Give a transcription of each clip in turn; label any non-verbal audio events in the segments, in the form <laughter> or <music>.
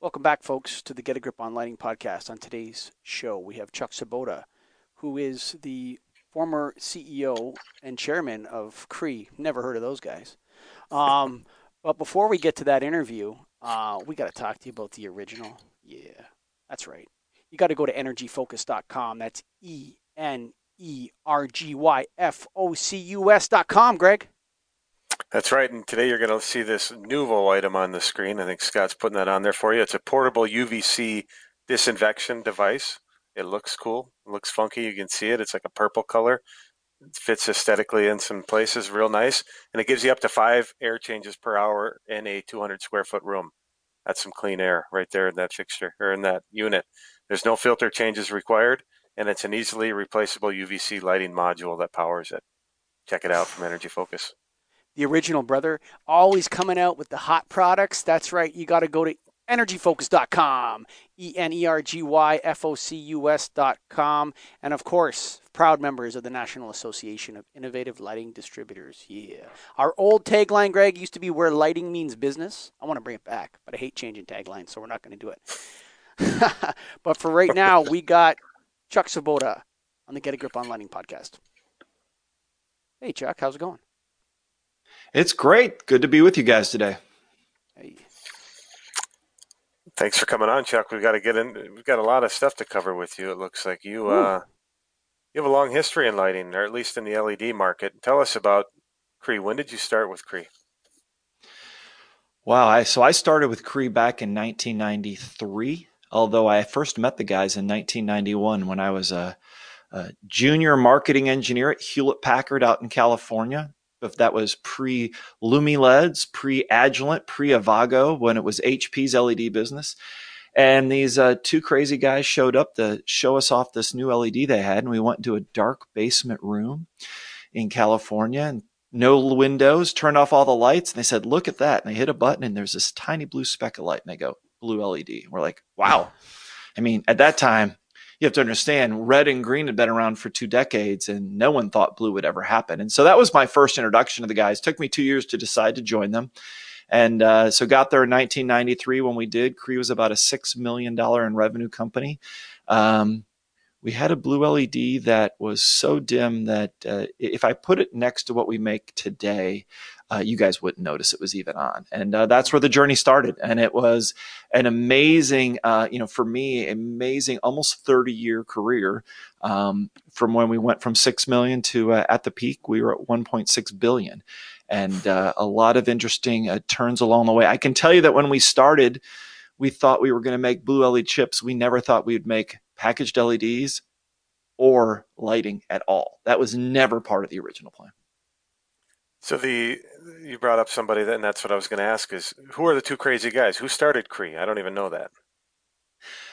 Welcome back, folks, to the Get a Grip on Lighting podcast. On today's show, we have Chuck Swoboda, who is the former CEO and chairman of Cree. Never heard of those guys. Um, <laughs> but before we get to that interview, uh, we got to talk to you about the original. Yeah, that's right. You got to go to energyfocus.com. That's E N E R G Y F O C U S.com, Greg. That's right. And today you're going to see this Nuvo item on the screen. I think Scott's putting that on there for you. It's a portable UVC disinfection device. It looks cool. It looks funky. You can see it. It's like a purple color. It fits aesthetically in some places real nice. And it gives you up to five air changes per hour in a 200 square foot room. That's some clean air right there in that fixture or in that unit. There's no filter changes required. And it's an easily replaceable UVC lighting module that powers it. Check it out from Energy Focus the original brother, always coming out with the hot products. That's right. You got to go to energyfocus.com, E N E R G Y F O C U S.com. And of course, proud members of the National Association of Innovative Lighting Distributors. Yeah. Our old tagline, Greg, used to be where lighting means business. I want to bring it back, but I hate changing taglines, so we're not going to do it. <laughs> but for right now, we got Chuck Swoboda on the Get a Grip on Lighting podcast. Hey, Chuck, how's it going? It's great. Good to be with you guys today. Hey. Thanks for coming on, Chuck. We've got to get in. We've got a lot of stuff to cover with you. It looks like you uh, you have a long history in lighting, or at least in the LED market. Tell us about Cree. When did you start with Cree? Wow. I, so I started with Cree back in 1993, although I first met the guys in 1991 when I was a, a junior marketing engineer at Hewlett Packard out in California if that was pre LumiLEDs, pre Agilent, pre Avago, when it was HP's LED business. And these uh, two crazy guys showed up to show us off this new LED they had. And we went into a dark basement room in California and no windows, turned off all the lights. And they said, Look at that. And they hit a button and there's this tiny blue speck of light. And they go, Blue LED. And we're like, Wow. I mean, at that time, you have to understand red and green had been around for two decades and no one thought blue would ever happen. And so that was my first introduction to the guys. Took me two years to decide to join them. And uh, so got there in 1993 when we did. Cree was about a $6 million in revenue company. Um, we had a blue LED that was so dim that uh, if I put it next to what we make today, uh, you guys wouldn't notice it was even on. And uh, that's where the journey started. And it was an amazing, uh, you know, for me, amazing, almost 30 year career um, from when we went from 6 million to uh, at the peak, we were at 1.6 billion. And uh, a lot of interesting uh, turns along the way. I can tell you that when we started, we thought we were going to make blue LED chips. We never thought we'd make packaged LEDs or lighting at all. That was never part of the original plan. So the you brought up somebody that, and that's what I was going to ask is who are the two crazy guys? Who started Cree? I don't even know that.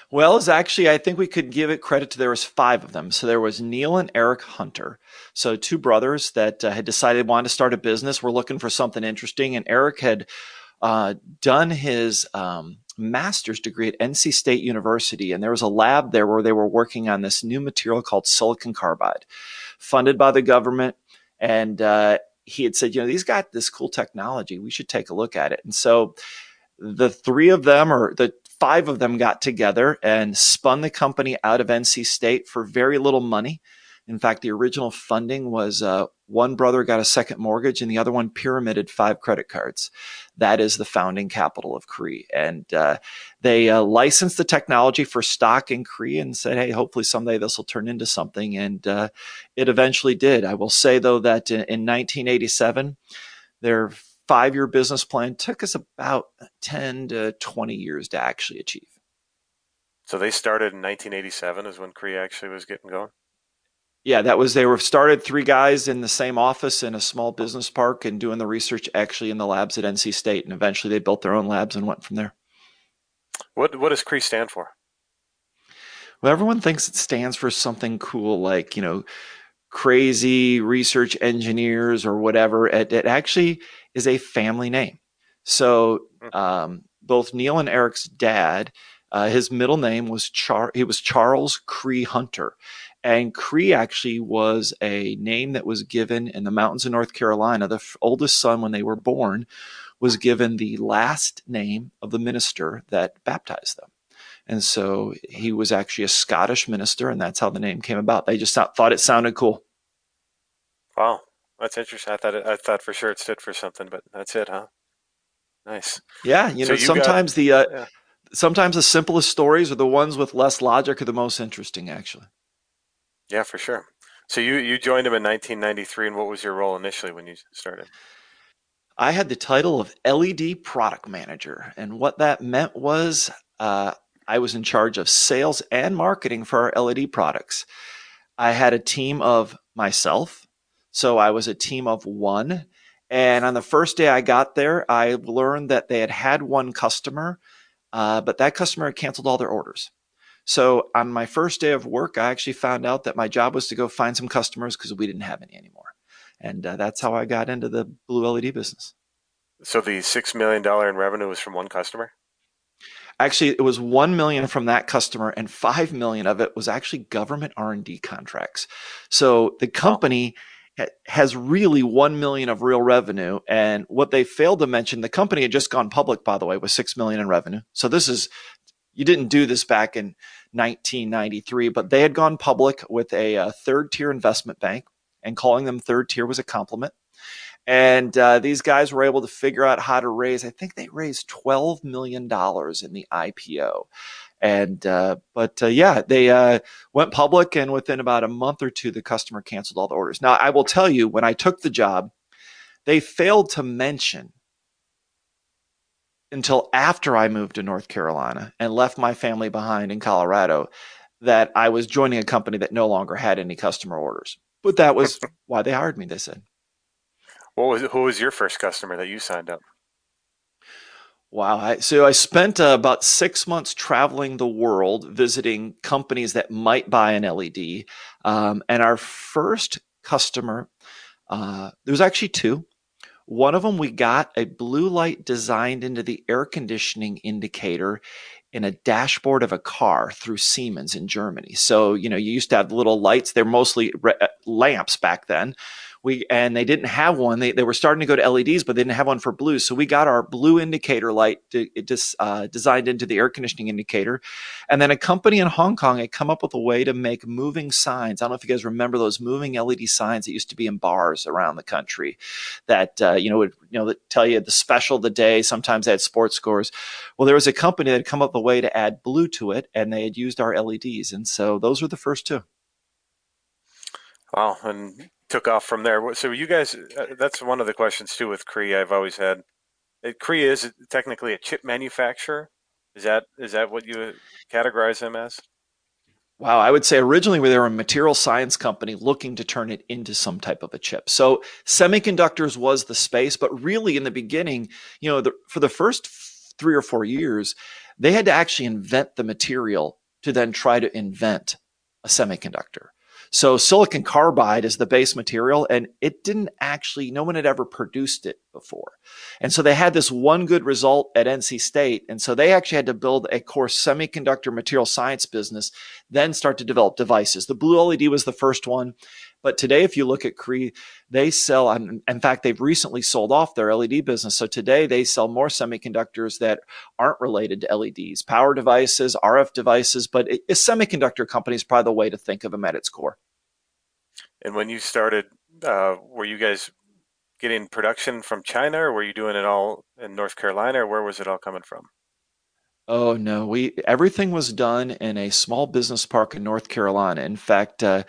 Well, it's actually I think we could give it credit to there was five of them. So there was Neil and Eric Hunter, so two brothers that uh, had decided wanted to start a business. We're looking for something interesting, and Eric had uh, done his um, master's degree at NC State University, and there was a lab there where they were working on this new material called silicon carbide, funded by the government. And uh, he had said, you know, these got this cool technology. We should take a look at it. And so the three of them, or the five of them, got together and spun the company out of NC State for very little money. In fact, the original funding was uh, one brother got a second mortgage and the other one pyramided five credit cards. That is the founding capital of Cree. And uh, they uh, licensed the technology for stock in Cree and said, hey, hopefully someday this will turn into something. And uh, it eventually did. I will say, though, that in, in 1987, their five year business plan took us about 10 to 20 years to actually achieve. So they started in 1987 is when Cree actually was getting going? Yeah, that was they were started three guys in the same office in a small business park and doing the research actually in the labs at NC State, and eventually they built their own labs and went from there. What what does CREE stand for? Well, everyone thinks it stands for something cool like you know crazy research engineers or whatever. It, it actually is a family name. So hmm. um, both Neil and Eric's dad, uh, his middle name was Char. He was Charles Cree Hunter and Cree actually was a name that was given in the mountains of North Carolina. The f- oldest son, when they were born, was given the last name of the minister that baptized them. And so he was actually a Scottish minister, and that's how the name came about. They just thought it sounded cool. Wow, that's interesting. I thought it, I thought for sure it stood for something, but that's it, huh? Nice. Yeah, you know, you sometimes got, the uh, yeah. sometimes the simplest stories are the ones with less logic are the most interesting, actually. Yeah, for sure. So you you joined him in 1993, and what was your role initially when you started? I had the title of LED product manager, and what that meant was uh, I was in charge of sales and marketing for our LED products. I had a team of myself, so I was a team of one. And on the first day I got there, I learned that they had had one customer, uh, but that customer had canceled all their orders. So on my first day of work, I actually found out that my job was to go find some customers because we didn't have any anymore. And uh, that's how I got into the blue LED business. So the $6 million in revenue was from one customer? Actually, it was 1 million from that customer and 5 million of it was actually government R&D contracts. So the company has really 1 million of real revenue and what they failed to mention the company had just gone public by the way with 6 million in revenue. So this is you didn't do this back in 1993, but they had gone public with a, a third tier investment bank and calling them third tier was a compliment. And uh, these guys were able to figure out how to raise, I think they raised $12 million in the IPO. And, uh, but uh, yeah, they uh, went public, and within about a month or two, the customer canceled all the orders. Now, I will tell you, when I took the job, they failed to mention until after I moved to North Carolina and left my family behind in Colorado that I was joining a company that no longer had any customer orders. But that was <laughs> why they hired me, they said. What was who was your first customer that you signed up? Wow. I, so I spent uh, about six months traveling the world visiting companies that might buy an LED. Um, and our first customer, uh, there was actually two. One of them, we got a blue light designed into the air conditioning indicator in a dashboard of a car through Siemens in Germany. So, you know, you used to have little lights. They're mostly re- uh, lamps back then we and they didn't have one. They, they were starting to go to LEDs, but they didn't have one for blue. So we got our blue indicator light to, just, uh, designed into the air conditioning indicator. And then a company in Hong Kong had come up with a way to make moving signs. I don't know if you guys remember those moving LED signs that used to be in bars around the country that uh, you know would you know that tell you the special of the day. Sometimes they had sports scores. Well, there was a company that had come up with a way to add blue to it, and they had used our LEDs. And so those were the first two. Wow, and took off from there. So you guys, uh, that's one of the questions too with Cree. I've always had. Cree is technically a chip manufacturer. Is that is that what you categorize them as? Wow, I would say originally they were a material science company looking to turn it into some type of a chip. So semiconductors was the space, but really in the beginning, you know, the, for the first three or four years, they had to actually invent the material to then try to invent a semiconductor. So silicon carbide is the base material and it didn't actually, no one had ever produced it before. And so they had this one good result at NC State. And so they actually had to build a core semiconductor material science business, then start to develop devices. The blue LED was the first one. But today, if you look at Cree, they sell, in fact, they've recently sold off their LED business. So today they sell more semiconductors that aren't related to LEDs, power devices, RF devices, but a semiconductor company is probably the way to think of them at its core. And when you started, uh, were you guys getting production from China or were you doing it all in North Carolina or where was it all coming from? Oh no, we everything was done in a small business park in North Carolina. In fact, uh,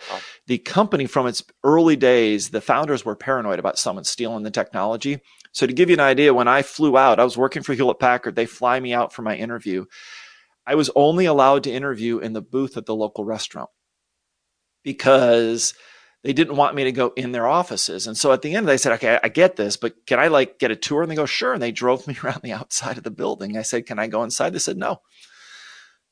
the company from its early days, the founders were paranoid about someone stealing the technology. So to give you an idea, when I flew out, I was working for Hewlett Packard. They fly me out for my interview. I was only allowed to interview in the booth at the local restaurant because they didn't want me to go in their offices. And so at the end, they said, okay, I get this, but can I like get a tour? And they go, sure. And they drove <laughs> me around the outside of the building. I said, can I go inside? They said, no. I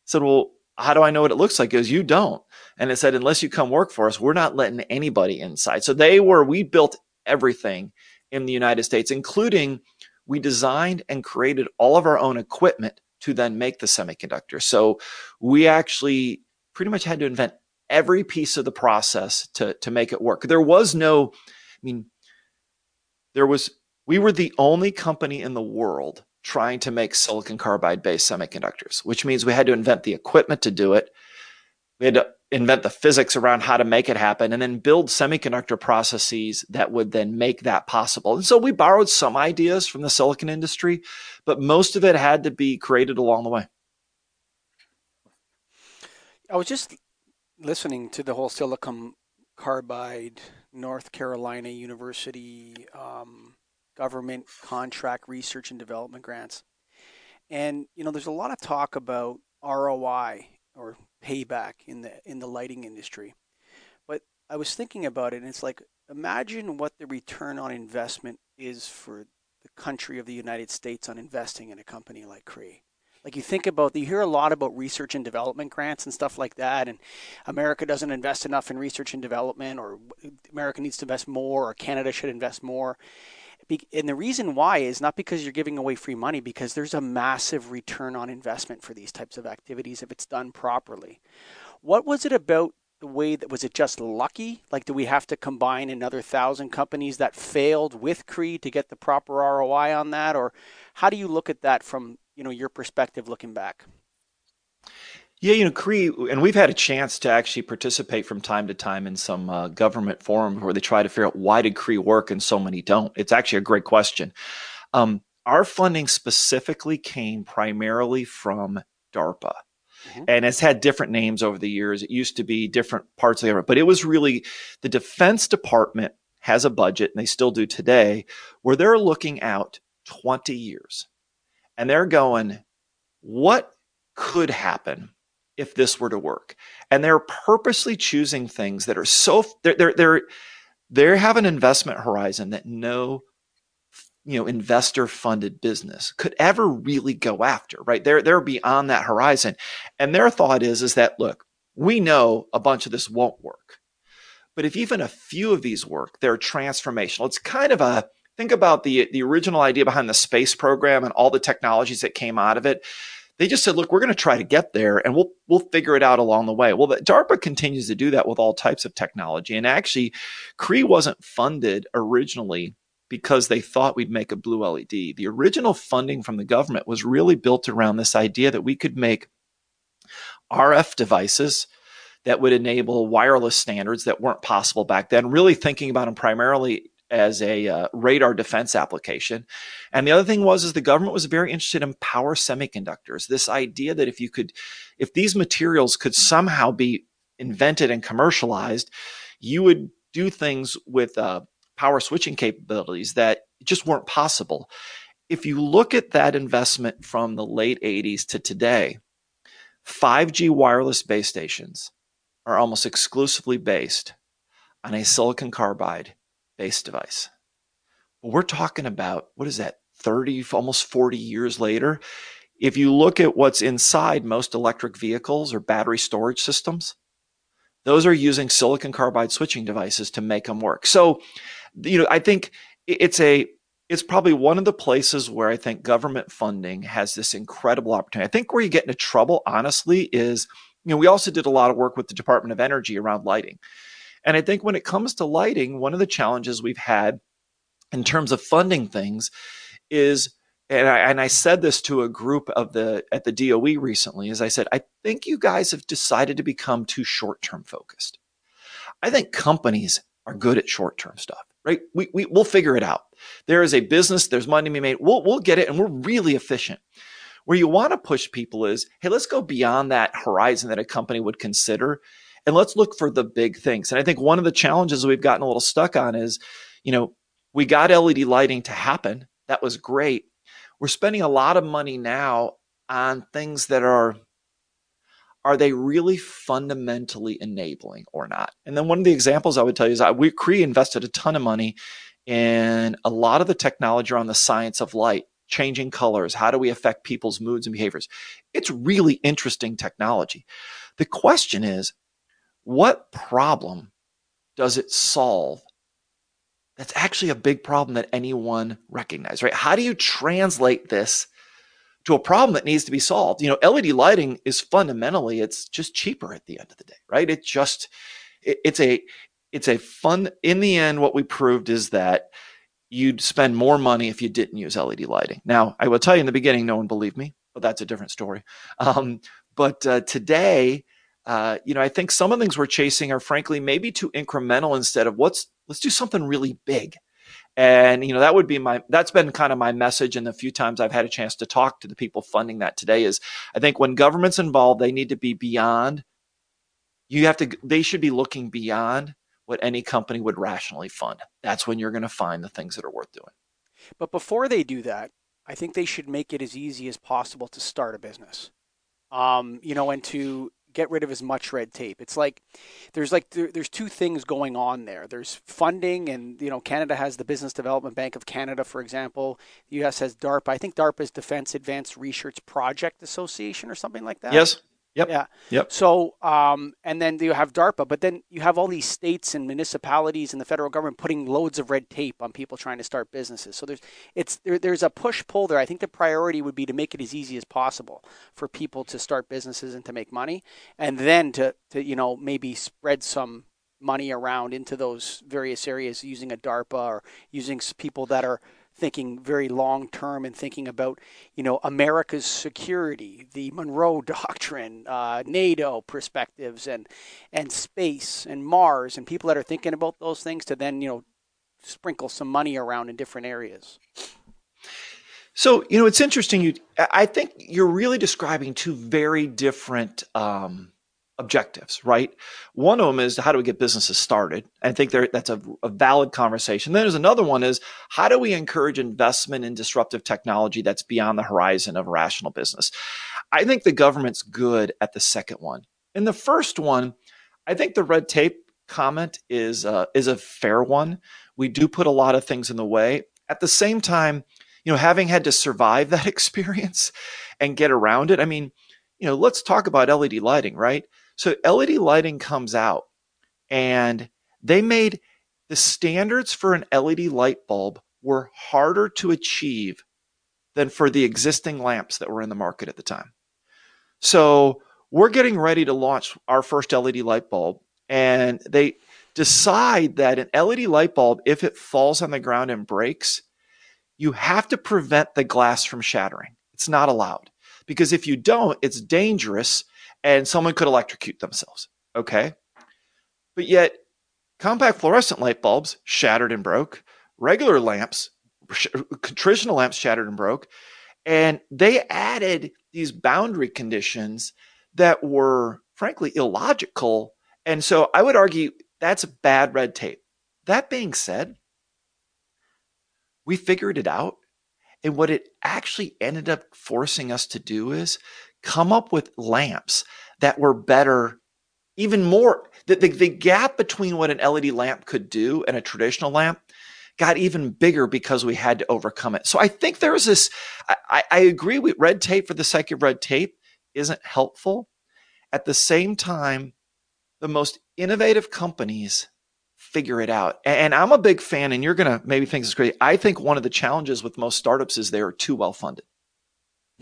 said, well, how do I know what it looks like? Because you don't. And it said, unless you come work for us, we're not letting anybody inside. So they were, we built everything in the United States, including we designed and created all of our own equipment to then make the semiconductor. So we actually pretty much had to invent every piece of the process to, to make it work. There was no, I mean, there was We were the only company in the world trying to make silicon carbide based semiconductors, which means we had to invent the equipment to do it. We had to invent the physics around how to make it happen and then build semiconductor processes that would then make that possible. And so we borrowed some ideas from the silicon industry, but most of it had to be created along the way. I was just listening to the whole silicon carbide North Carolina University um, government contract research and development grants. And you know, there's a lot of talk about ROI or payback in the in the lighting industry. But I was thinking about it and it's like imagine what the return on investment is for the country of the United States on investing in a company like Cree. Like you think about, you hear a lot about research and development grants and stuff like that, and America doesn't invest enough in research and development, or America needs to invest more, or Canada should invest more. And the reason why is not because you're giving away free money, because there's a massive return on investment for these types of activities if it's done properly. What was it about the way that was it just lucky? Like, do we have to combine another thousand companies that failed with Cree to get the proper ROI on that, or how do you look at that from you know your perspective looking back? Yeah, you know, Cree, and we've had a chance to actually participate from time to time in some uh, government forums where they try to figure out why did Cree work and so many don't. It's actually a great question. Um, our funding specifically came primarily from DARPA. Mm-hmm. And it's had different names over the years. It used to be different parts of the government, but it was really the Defense Department has a budget, and they still do today, where they're looking out 20 years and they're going, what could happen if this were to work? And they're purposely choosing things that are so they're they're they're they have an investment horizon that no you know investor funded business could ever really go after right? They're they're beyond that horizon. And their thought is is that look we know a bunch of this won't work. But if even a few of these work they're transformational. It's kind of a think about the the original idea behind the space program and all the technologies that came out of it. They just said look we're going to try to get there and we'll we'll figure it out along the way. Well darpa continues to do that with all types of technology and actually cree wasn't funded originally because they thought we'd make a blue led the original funding from the government was really built around this idea that we could make rf devices that would enable wireless standards that weren't possible back then really thinking about them primarily as a uh, radar defense application. And the other thing was is the government was very interested in power semiconductors. This idea that if you could if these materials could somehow be invented and commercialized, you would do things with uh, power switching capabilities that just weren't possible. If you look at that investment from the late 80s to today, 5G wireless base stations are almost exclusively based on a silicon carbide base device. But we're talking about, what is that, 30, almost 40 years later? If you look at what's inside most electric vehicles or battery storage systems, those are using silicon carbide switching devices to make them work. So, you know, I think it's a it's probably one of the places where I think government funding has this incredible opportunity. I think where you get into trouble, honestly, is you know we also did a lot of work with the Department of Energy around lighting, and I think when it comes to lighting, one of the challenges we've had in terms of funding things is and I, and I said this to a group of the at the DOE recently is I said I think you guys have decided to become too short-term focused. I think companies are good at short-term stuff, right? We, we we'll figure it out. There is a business, there's money to be made. We'll we'll get it and we're really efficient. Where you want to push people is, hey, let's go beyond that horizon that a company would consider and let's look for the big things. And I think one of the challenges we've gotten a little stuck on is, you know, we got LED lighting to happen. That was great. We're spending a lot of money now on things that are are they really fundamentally enabling or not? And then one of the examples I would tell you is that we Cree invested a ton of money in a lot of the technology around the science of light, changing colors, how do we affect people's moods and behaviors? It's really interesting technology. The question is, what problem does it solve that's actually a big problem that anyone recognizes, right? How do you translate this to a problem that needs to be solved? You know, LED lighting is fundamentally it's just cheaper at the end of the day, right? It just it, it's a it's a fun in the end what we proved is that you'd spend more money if you didn't use LED lighting. Now, I will tell you in the beginning, no one believed me, but that's a different story. Um, but uh, today, uh, you know, I think some of the things we're chasing are frankly maybe too incremental instead of what's let's do something really big. And you know that would be my that's been kind of my message and the few times I've had a chance to talk to the people funding that today is I think when government's involved they need to be beyond you have to they should be looking beyond what any company would rationally fund. That's when you're going to find the things that are worth doing. But before they do that, I think they should make it as easy as possible to start a business. Um, you know, and to get rid of as much red tape. It's like there's like there, there's two things going on there. There's funding, and you know Canada has the Business Development Bank of Canada, for example. The U.S. has DARPA. I think DARPA is Defense Advanced Research Project Association or something like that. Yes. Yep. Yeah. Yep. So, um, and then you have DARPA, but then you have all these states and municipalities and the federal government putting loads of red tape on people trying to start businesses. So there's it's there, there's a push pull there. I think the priority would be to make it as easy as possible for people to start businesses and to make money, and then to to you know maybe spread some money around into those various areas using a DARPA or using people that are thinking very long term and thinking about, you know, America's security, the Monroe <laughs> Doctrine, uh, NATO perspectives, and and space and Mars, and people that are thinking about those things to then, you know, sprinkle some money around in different areas. So you know, it's interesting. You, I think you're really describing two very different. Um, objectives, right? One of them is how do we get businesses started? I think there, that's a, a, valid conversation. Then there's another one is how do we encourage investment in disruptive technology that's beyond the horizon of rational business? I think the government's good at the second one. In the first one, I think the red tape comment is uh, is a fair one. We do put a lot of things in the way. At the same time, you know, having had to survive <laughs> that experience and get around it, I mean, you know, let's talk about LED lighting, right? So LED lighting comes out and they made the standards for an LED light bulb were harder to achieve than for the existing lamps that were in the market at the time. So we're getting ready to launch our first LED light bulb and they decide that an LED light bulb, if it falls on the ground and breaks, you have to prevent the glass from shattering. It's not allowed because if you don't, it's dangerous and someone could electrocute themselves. Okay. But yet, compact fluorescent light bulbs shattered and broke, regular lamps, traditional lamps shattered and broke. And they added these boundary conditions that were frankly illogical. And so I would argue that's bad red tape. That being said, we figured it out. And what it actually ended up forcing us to do is come up with lamps that were better, even more. The, the, the gap between what an LED lamp could do and a traditional lamp got even bigger because we had to overcome it. So I think there's this, I, I agree with red tape for the sake of red tape isn't helpful. At the same time, the most innovative companies figure it out. And I'm a big fan, and you're going to maybe think this is great. I think one of the challenges with most startups is they are too well funded.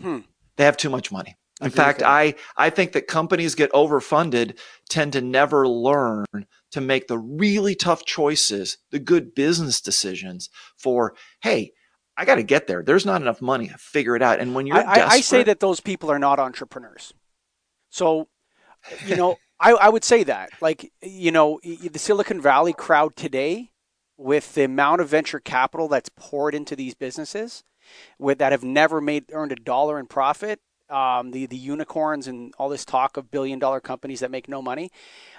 Hmm. They have too much money. In fact, I, I think that companies get overfunded tend to never learn to make the really tough choices, the good business decisions for, hey, I got to get there. There's not enough money. Figure it out. And when you're I, I, say that those people are not entrepreneurs. So, you <laughs> know, I, I would say that. Like, you know, the Silicon Valley crowd today, with the amount of venture capital that's poured into these businesses, with that have never made earned a dollar in profit, um, the the unicorns and all this talk of billion dollar companies that make no money.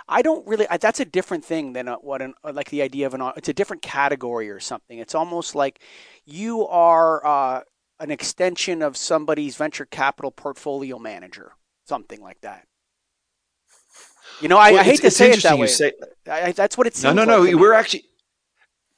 I don't really. I, that's a different thing than a, what an like the idea of an. It's a different category or something. It's almost like you are uh, an extension of somebody's venture capital portfolio manager, something like that. You know, I, well, I hate to say it that way. Say, I, that's what it seems. No, no, like no. We're actually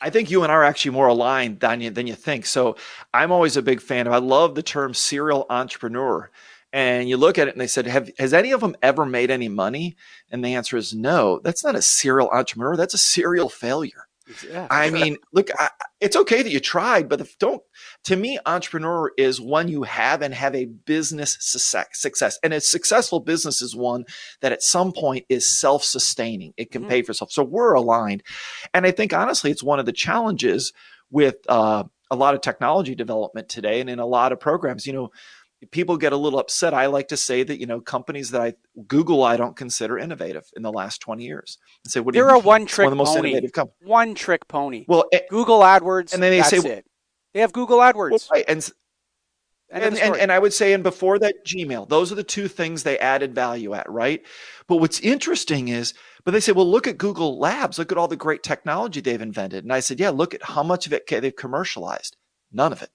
I think you and I are actually more aligned than you, than you think. So I'm always a big fan of, I love the term serial entrepreneur. And you look at it and they said, Have, has any of them ever made any money? And the answer is no. That's not a serial entrepreneur. That's a serial failure. Yeah. I mean, look, I, it's okay that you tried, but don't. To me, entrepreneur is one you have and have a business success, and a successful business is one that at some point is self-sustaining. It can mm-hmm. pay for itself. So we're aligned, and I think honestly, it's one of the challenges with uh, a lot of technology development today and in a lot of programs. You know, people get a little upset. I like to say that you know companies that I Google I don't consider innovative in the last twenty years. And say, what they're a one trick one of the most pony. innovative companies. One trick pony. Well, it, Google AdWords, and then they say it. They have Google AdWords, well, right, and and, and, and, I would say, and before that, Gmail. Those are the two things they added value at, right? But what's interesting is, but they say, well, look at Google Labs. Look at all the great technology they've invented. And I said, yeah, look at how much of it they've commercialized. None of it.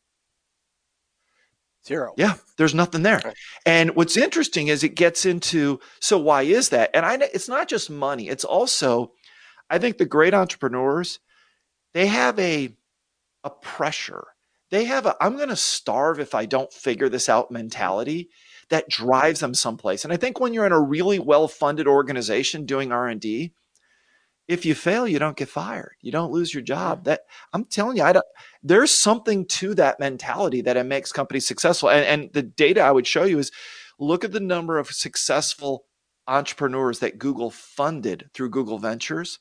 Zero. Yeah, there's nothing there. And what's interesting is it gets into so why is that? And I it's not just money. It's also I think the great entrepreneurs they have a a pressure. They have a I'm going to starve if I don't figure this out mentality that drives them someplace. And I think when you're in a really well-funded organization doing R&D, if you fail, you don't get fired. You don't lose your job. That I'm telling you, I don't, there's something to that mentality that it makes companies successful. And, and the data I would show you is look at the number of successful entrepreneurs that Google funded through Google Ventures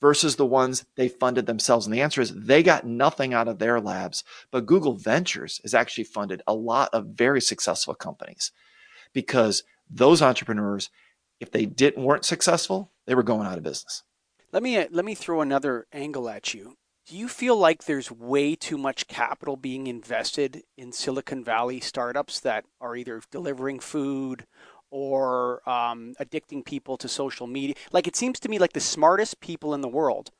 versus the ones they funded themselves. And the answer is they got nothing out of their labs. But Google Ventures has actually funded a lot of very successful companies because those entrepreneurs, if they didn't weren't successful, they were going out of business. Let me uh, let me throw another angle at you. Do you feel like there's way too much capital being invested in Silicon Valley startups that are either delivering food or um, addicting people to social media? Like it seems to me like the smartest people in the world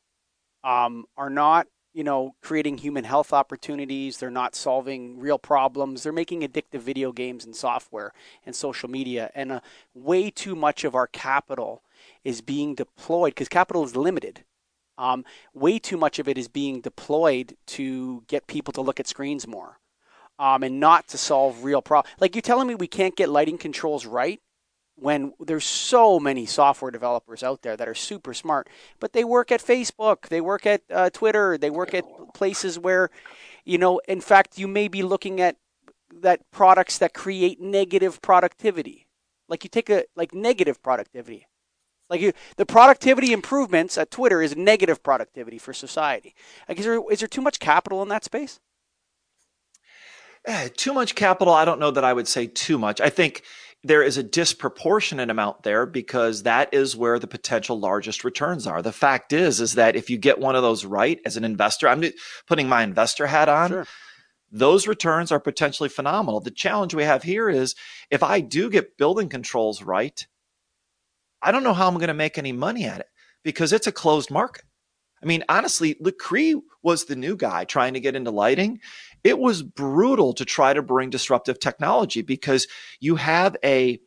um, are not you know, creating human health opportunities. They're not solving real problems. They're making addictive video games and software and social media. And uh, way too much of our capital is being deployed because capital is limited. Um, way too much of it is being deployed to get people to look at screens more um, and not to solve real problems. Like you're telling me we can't get lighting controls right when there's so many software developers out there that are super smart, but they work at Facebook, they work at uh, Twitter, they work at places where, you know, in fact, you may be looking at that products that create negative productivity. Like you take a like negative productivity. Like you, the productivity improvements at Twitter is negative productivity for society. Like is there is there too much capital in that space? Eh, too much capital. I don't know that I would say too much. I think there is a disproportionate amount there because that is where the potential largest returns are. The fact is, is that if you get one of those right as an investor, I'm putting my investor hat on. Sure. Those returns are potentially phenomenal. The challenge we have here is if I do get building controls right, I don't know how I'm going to make any money at it because it's a closed market. I mean, honestly, Lecree was the new guy trying to get into lighting it was brutal to try to bring disruptive technology because you have a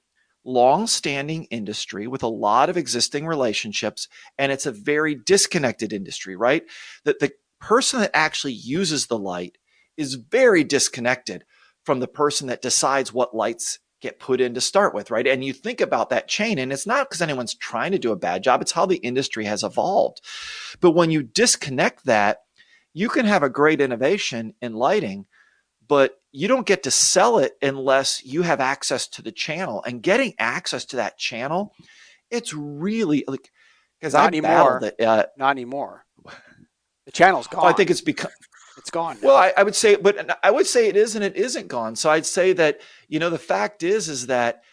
long-standing industry with a lot of existing relationships and it's a very disconnected industry right that the person that actually uses the light is very disconnected from the person that decides what lights get put in to start with right and you think about that chain and it's not because anyone's trying to do a bad job it's how the industry has evolved but when you disconnect that you can have a great innovation in lighting, but you don't get to sell it unless you have access to the channel. And getting access to that channel, it's really like because I anymore. It, uh, not anymore. The channel's gone. I think it's become it's gone. Now. Well, I, I, would say, but I would say it is and it isn't gone. So I'd say that you know the fact is is that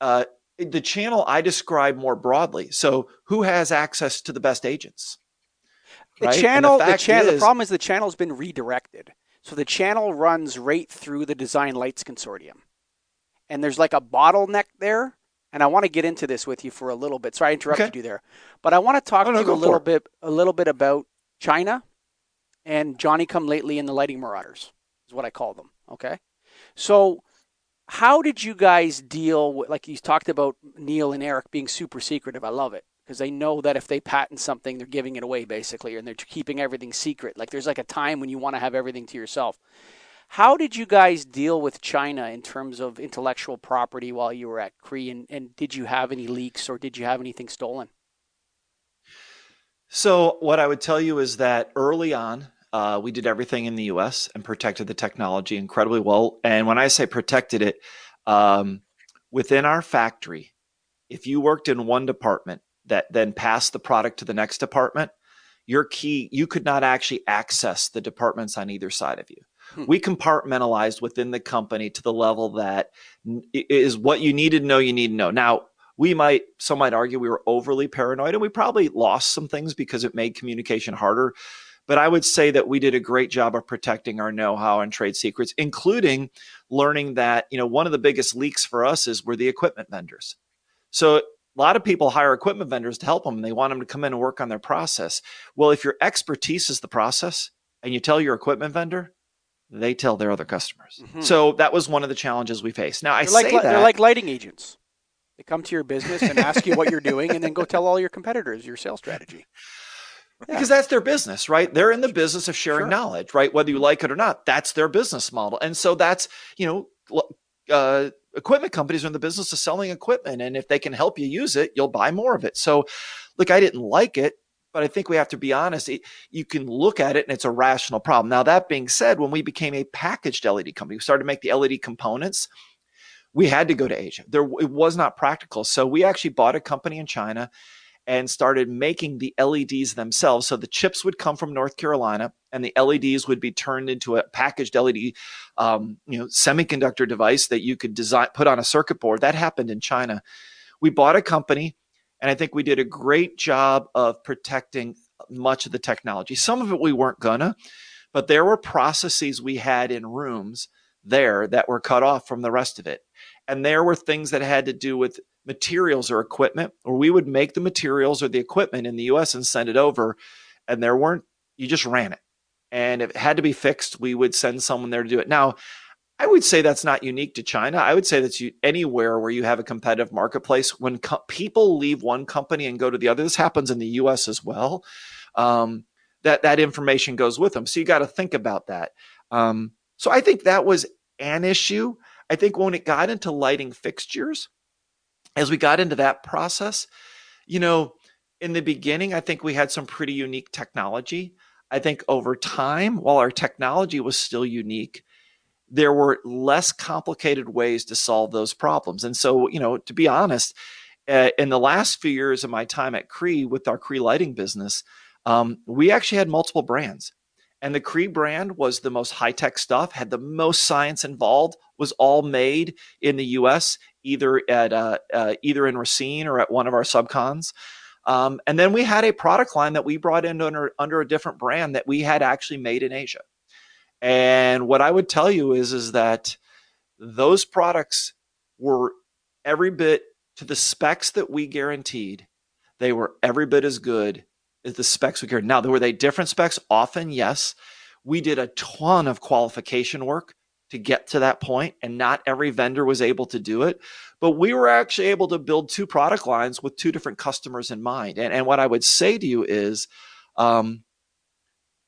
uh, the channel I describe more broadly. So who has access to the best agents? The right? channel, the, the channel. The problem is the channel's been redirected. So the channel runs right through the Design Lights Consortium, and there's like a bottleneck there. And I want to get into this with you for a little bit. Sorry, I interrupted okay. you there, but I want to talk oh, to no, you a little bit, a little bit about China and Johnny Come Lately and the Lighting Marauders is what I call them. Okay, so how did you guys deal with like you talked about Neil and Eric being super secretive? I love it because they know that if they patent something, they're giving it away basically, and they're keeping everything secret. Like there's like a time when you want to have everything to yourself. How did you guys deal with China in terms of intellectual property while you were at Cree, and, and did you have any leaks or did you have anything stolen? So what I would tell you is that early on, uh, we did everything in the U.S. and protected the technology incredibly well. And when I say protected it, um, within our factory, if you worked in one department, that then passed the product to the next department, your key, you could not actually access the departments on either side of you. Hmm. We compartmentalized within the company to the level that is what you needed to know, you need to know. Now, we might, some might argue we were overly paranoid and we probably lost some things because it made communication harder. But I would say that we did a great job of protecting our know-how and trade secrets, including learning that, you know, one of the biggest leaks for us is we're the equipment vendors. So a lot of people hire equipment vendors to help them and they want them to come in and work on their process. Well, if your expertise is the process and you tell your equipment vendor, they tell their other customers. Mm-hmm. So that was one of the challenges we faced. Now I they're say like, that they're like lighting agents. They come to your business and ask you what you're doing, and then go tell all your competitors your sales strategy. Because that's their business, right? They're in the business of sharing sure. knowledge, right? Whether you like it or not, that's their business model. And so that's, you know, uh, equipment companies are in the business of selling equipment. And if they can help you use it, you'll buy more of it. So, look, I didn't like it, but I think we have to be honest. It, you can look at it and it's a rational problem. Now, that being said, when we became a packaged LED company, we started to make the LED components. We had to go to Asia. There, it was not practical. So we actually bought a company in China and started making the LEDs themselves. So the chips would come from North Carolina, and the LEDs would be turned into a packaged LED, um, you know, semiconductor device that you could design, put on a circuit board. That happened in China. We bought a company, and I think we did a great job of protecting much of the technology. Some of it we weren't gonna, but there were processes we had in rooms there that were cut off from the rest of it. And there were things that had to do with materials or equipment, or we would make the materials or the equipment in the US and send it over. And there weren't, you just ran it. And if it had to be fixed, we would send someone there to do it. Now, I would say that's not unique to China. I would say that's anywhere where you have a competitive marketplace. When co- people leave one company and go to the other, this happens in the U.S. as well. Um, that that information goes with them. So you got to think about that. Um, so I think that was an issue. I think when it got into lighting fixtures, as we got into that process, you know, in the beginning, I think we had some pretty unique technology. I think over time, while our technology was still unique, there were less complicated ways to solve those problems. And so, you know, to be honest, uh, in the last few years of my time at Cree with our Cree lighting business, um, we actually had multiple brands. And the Cree brand was the most high tech stuff, had the most science involved, was all made in the US either at uh, uh, either in Racine or at one of our subcons. Um, and then we had a product line that we brought in under under a different brand that we had actually made in Asia. And what I would tell you is is that those products were every bit to the specs that we guaranteed. They were every bit as good as the specs we guaranteed. Now, were they different specs? Often, yes. We did a ton of qualification work to get to that point, and not every vendor was able to do it. But we were actually able to build two product lines with two different customers in mind. And, and what I would say to you is um,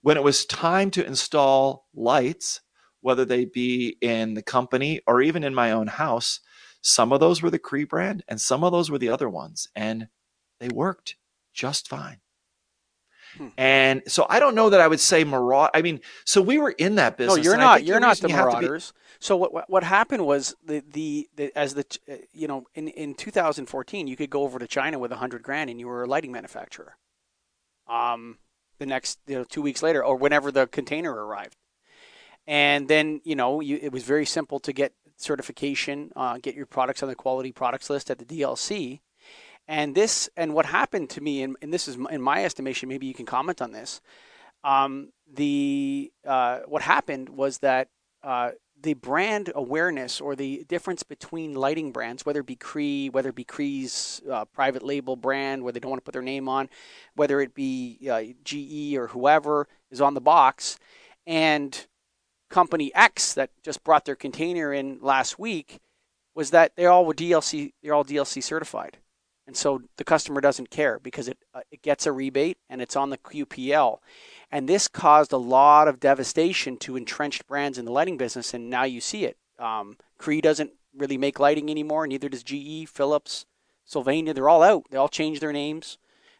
when it was time to install lights, whether they be in the company or even in my own house, some of those were the Cree brand and some of those were the other ones. And they worked just fine. Hmm. And so I don't know that I would say maraud. I mean, so we were in that business. No, you're not. You're not the marauders. Be... So what what happened was the, the, the as the uh, you know in in 2014 you could go over to China with a hundred grand and you were a lighting manufacturer. Um, the next you know two weeks later or whenever the container arrived, and then you know you, it was very simple to get certification, uh, get your products on the quality products list at the DLC and this, and what happened to me, and, and this is in my estimation, maybe you can comment on this. Um, the uh, what happened was that uh, the brand awareness or the difference between lighting brands, whether it be Cree, whether it be Cree's uh, private label brand, where they don't want to put their name on, whether it be uh, GE or whoever is on the box, and company X that just brought their container in last week, was that they all were DLC, they're all DLC certified. And so the customer doesn't care because it, uh, it gets a rebate and it's on the QPL. And this caused a lot of devastation to entrenched brands in the lighting business. And now you see it. Um, Cree doesn't really make lighting anymore, neither does GE, Philips, Sylvania. They're all out. They all changed their names.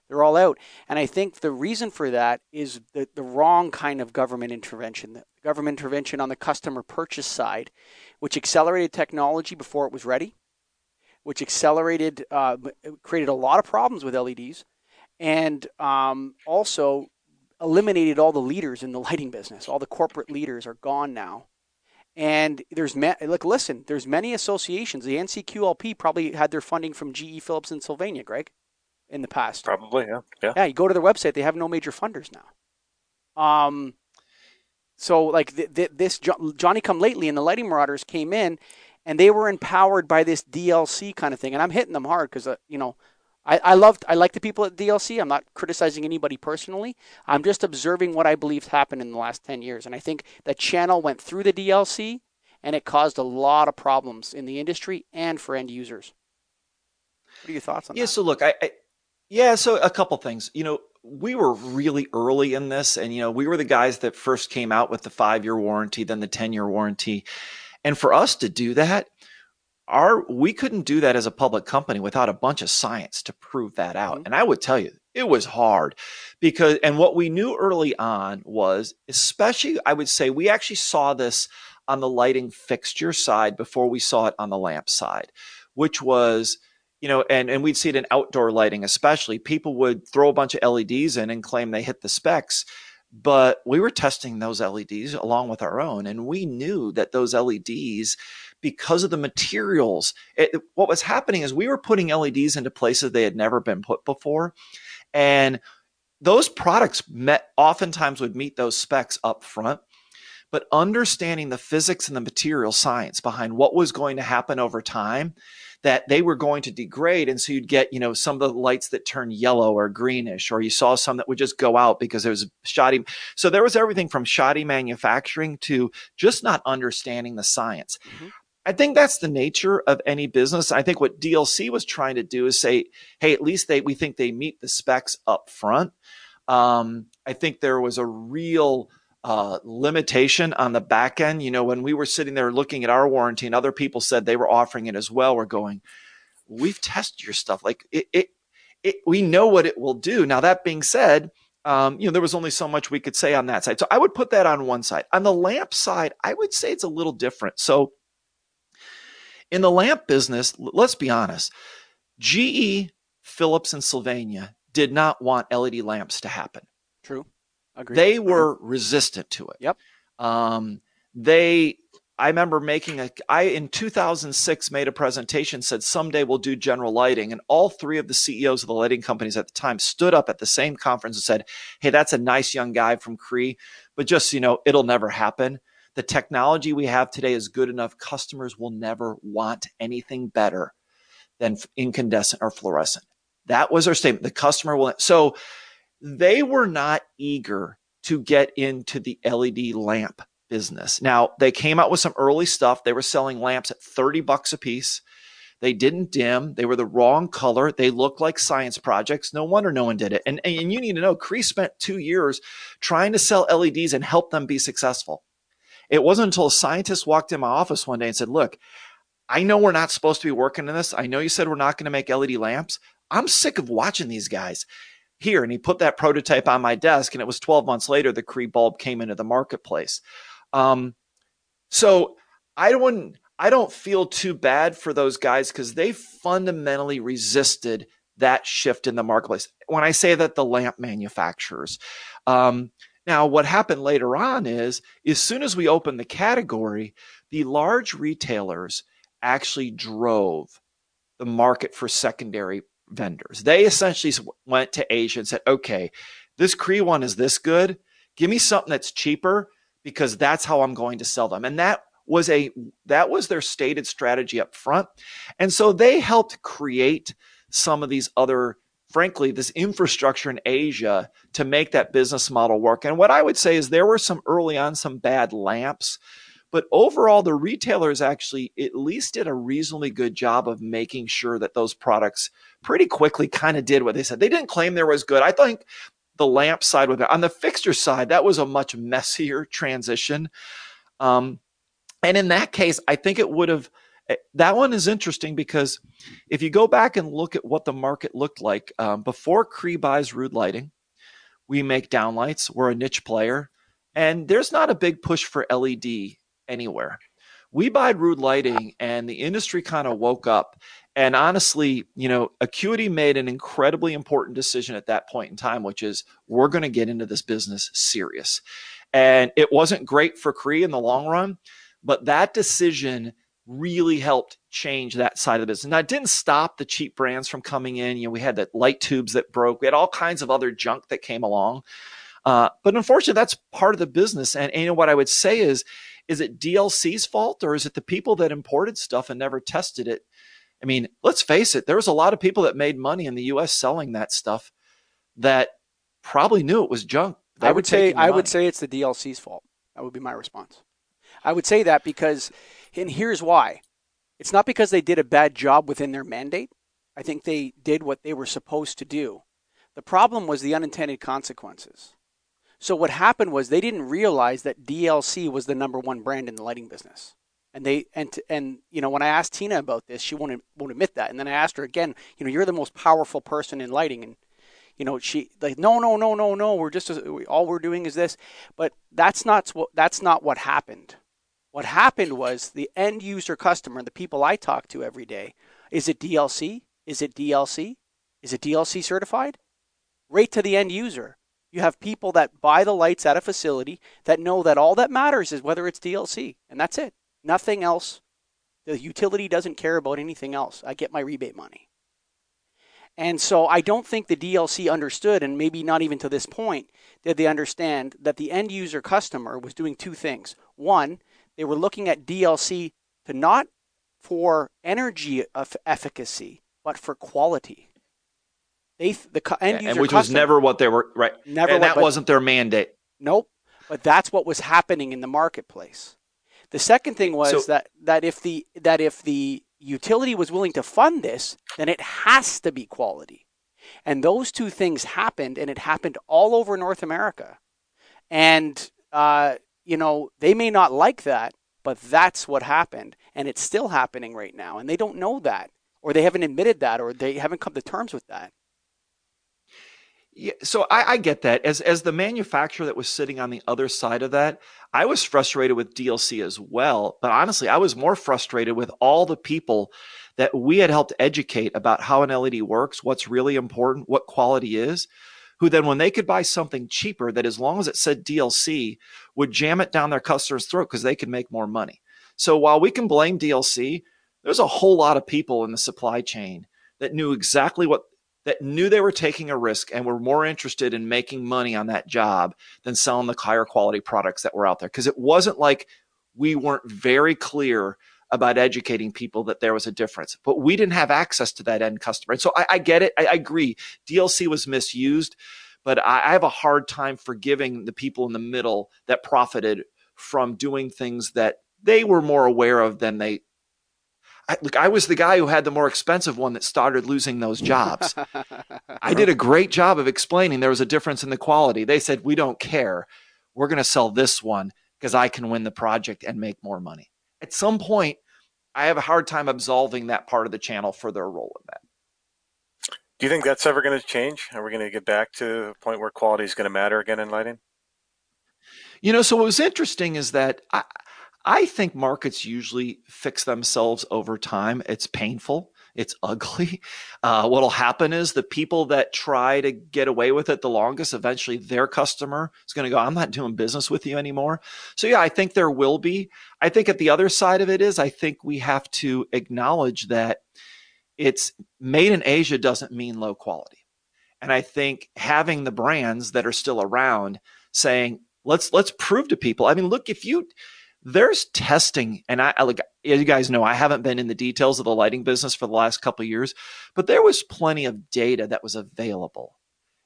They're all out. And I think the reason for that is the, the wrong kind of government intervention. The government intervention on the customer purchase side, which accelerated technology before it was ready which accelerated, uh, created a lot of problems with LEDs, and um, also eliminated all the leaders in the <laughs> lighting business. All the corporate leaders are gone now. And there's like listen, there's many associations. The NCQLP probably had their funding from GE Philips and Sylvania, Greg, in the past. Probably, yeah, yeah. Yeah, you go to their website; they have no major funders now. Um, so like th- th- this Johnny Come Lately and the Lighting Marauders came in, and they were empowered by this DLC kind of thing. And I'm hitting them hard because uh, you know I, I loved I like the people at DLC. I'm not criticizing anybody personally. I'm just observing what I believe happened in the last ten years. And I think the channel went through the DLC and it caused a lot of problems in the industry and for end users. What are your thoughts on yeah, that? Yeah, so look, I, I yeah, so a couple things. You know, we were really early in this, and you know, we were the guys that first came out with the five year warranty, then the 10 year warranty. And for us to do that, our we couldn't do that as a public company without a bunch of science to prove that out. Mm-hmm. And I would tell you, it was hard because and what we knew early on was especially I would say we actually saw this on the lighting fixture side before we saw it on the lamp side, which was you know, and, and we'd see it in outdoor lighting, especially people would throw a bunch of LEDs in and claim they hit the specs. But we were testing those LEDs along with our own, and we knew that those LEDs because of the materials. It, what was happening is we were putting LEDs into places they had never been put before. And those products met oftentimes would meet those specs up front but understanding the physics and the material science behind what was going to happen over time that they were going to degrade and so you'd get you know some of the lights that turn yellow or greenish or you saw some that would just go out because it was shoddy so there was everything from shoddy manufacturing to just not understanding the science mm-hmm. I think that's the nature of any business. I think what DLC was trying to do is say, hey, at least they we think they meet the specs up front. Um, I think there was a real uh, limitation on the back end. You know, when we were sitting there looking at our warranty and other people said they were offering it as well, we're going, we've tested your stuff. Like it, it, it we know what it will do. Now, that being said, um, you know, there was only so much we could say on that side. So I would put that on one side. On the lamp side, I would say it's a little different. So in the lamp business, let's be honest, GE, Philips, and Sylvania did not want LED lamps to happen. True. Agreed. They were resistant to it. Yep. Um, they, I remember making a, I in 2006 made a presentation, said someday we'll do general lighting. And all three of the CEOs of the lighting companies at the time stood up at the same conference and said, Hey, that's a nice young guy from Cree, but just, you know, it'll never happen. The technology we have today is good enough. Customers will never want anything better than incandescent or fluorescent. That was our statement. The customer will. So they were not eager to get into the LED lamp business. Now, they came out with some early stuff. They were selling lamps at 30 bucks a piece. They didn't dim. They were the wrong color. They looked like science projects. No wonder no one did it. And, and you need to know, Cree spent two years trying to sell LEDs and help them be successful. It wasn't until a scientist walked in my office one day and said, Look, I know we're not supposed to be working in this. I know you said we're not going to make LED lamps. I'm sick of watching these guys here. And he put that prototype on my desk, and it was 12 months later the Cree bulb came into the marketplace. Um, so I don't I don't feel too bad for those guys because they fundamentally resisted that shift in the marketplace. When I say that, the lamp manufacturers. Um, now, what happened later on is, as soon as we opened the category, the large retailers actually drove the market for secondary vendors. They essentially went to Asia and said, okay, this Cree one is this good. Give me something that's cheaper because that's how I'm going to sell them. And that was a that was their stated strategy up front. And so they helped create some of these other frankly this infrastructure in Asia to make that business model work. And what I would say is there were some early on some bad lamps but overall, the retailers actually at least did a reasonably good job of making sure that those products pretty quickly kind of did what they said. They didn't claim there was good. I think the lamp side with it. On the fixture side, that was a much messier transition. Um, and in that case, I think it would have. Eh, that one is interesting because if you go back and look at what the market looked like um, before Cree buys Ruud Lighting, we make downlights. We're a niche player, and there's not a big push for LED anywhere. We buy Ruud Lighting, and the industry kind of woke up. And honestly, you know, Acuity made an incredibly important decision at that point in time, which is we're going to get into this business serious. And it wasn't great for Cree in the long run, but that decision really helped change that side of the business. Now, it didn't stop the cheap brands from coming in. You know, we had the light tubes that broke. We had all kinds of other junk that came along. Uh, but unfortunately, that's part of the business. And, and, you know what I would say is, is it DLC's fault or is it the people that imported stuff and never tested it? I mean, let's face it, there was a lot of people that made money in the U.S. selling that stuff that probably knew it was junk. They I would say I would say it's the DLC's fault. That would be my response. I would say that because, and here's why. It's not because they did a bad job within their mandate. I think they did what they were supposed to do. The problem was the unintended consequences. So what happened was they didn't realize that DLC was the number one brand in the lighting business. And they and and you know when I asked Tina about this, she won't won't admit that. And then I asked her again, you know, you're the most powerful person in lighting, and you know she like no no no no no we're just all we're doing is this, but that's not what that's not what happened. What happened was the end user customer, the people I talk to every day, is it DLC? Is it DLC? Is it DLC certified? Right to the end user. You have people that buy the lights at a facility that know that all that matters is whether it's DLC, and that's it. Nothing else. The utility doesn't care about anything else. I get my rebate money. And so I don't think the DLC understood, and maybe not even to this point, did they understand that the end user customer was doing two things. One, they were looking at DLC to not for energy efficacy, but for quality. They the end user and which was never what they were right. Never, and what, that wasn't their mandate. Nope. But that's what was happening in the marketplace. The second thing was so, that that if the that if the utility was willing to fund this, then it has to be quality. And those two things happened, and it happened all over North America. And uh, you know they may not like that, but that's what happened, and it's still happening right now. And they don't know that, or they haven't admitted that, or they haven't come to terms with that. Yeah, so I, I, get that. As as the manufacturer that was sitting on the other side of that, I was frustrated with DLC as well. But honestly, I was more frustrated with all the people that we had helped educate about how an LED works, what's really important, what quality is, who then when they could buy something cheaper that as long as it said DLC would jam it down their customer's throat because they could make more money. So while we can blame DLC, there's a whole lot of people in the supply chain that knew exactly what that knew they were taking a risk and were more interested in making money on that job than selling the higher quality products that were out there. Because it wasn't like we weren't very clear about educating people that there was a difference, but we didn't have access to that end customer. And so I, I get it. I, I, agree. DLC was misused, but I, I have a hard time forgiving the people in the middle that profited from doing things that they were more aware of than they I, look, I was the guy who had the more expensive one that started losing those jobs. I did a great job of explaining there was a difference in the quality. They said, We don't care. We're going to sell this one because I can win the project and make more money. At some point, I have a hard time absolving that part of the channel for their role in that. Do you think that's ever going to change? Are we going to get back to a point where quality is going to matter again in lighting? You know, so what was interesting is that I, I think markets usually fix themselves over time. It's painful. It's <laughs> ugly. Uh, what'll happen is the people that try to get away with it the longest, eventually their customer is going to go, I'm not doing business with you anymore. So yeah, I think there will be. I think at the other side of it is, I think we have to acknowledge that it's made in Asia doesn't mean low quality. And I think having the brands that are still around saying, let's, let's prove to people. I mean, look, if you, there's testing and I like you guys know I haven't been in the details of the lighting business for the last couple years, but there was plenty of data that was available.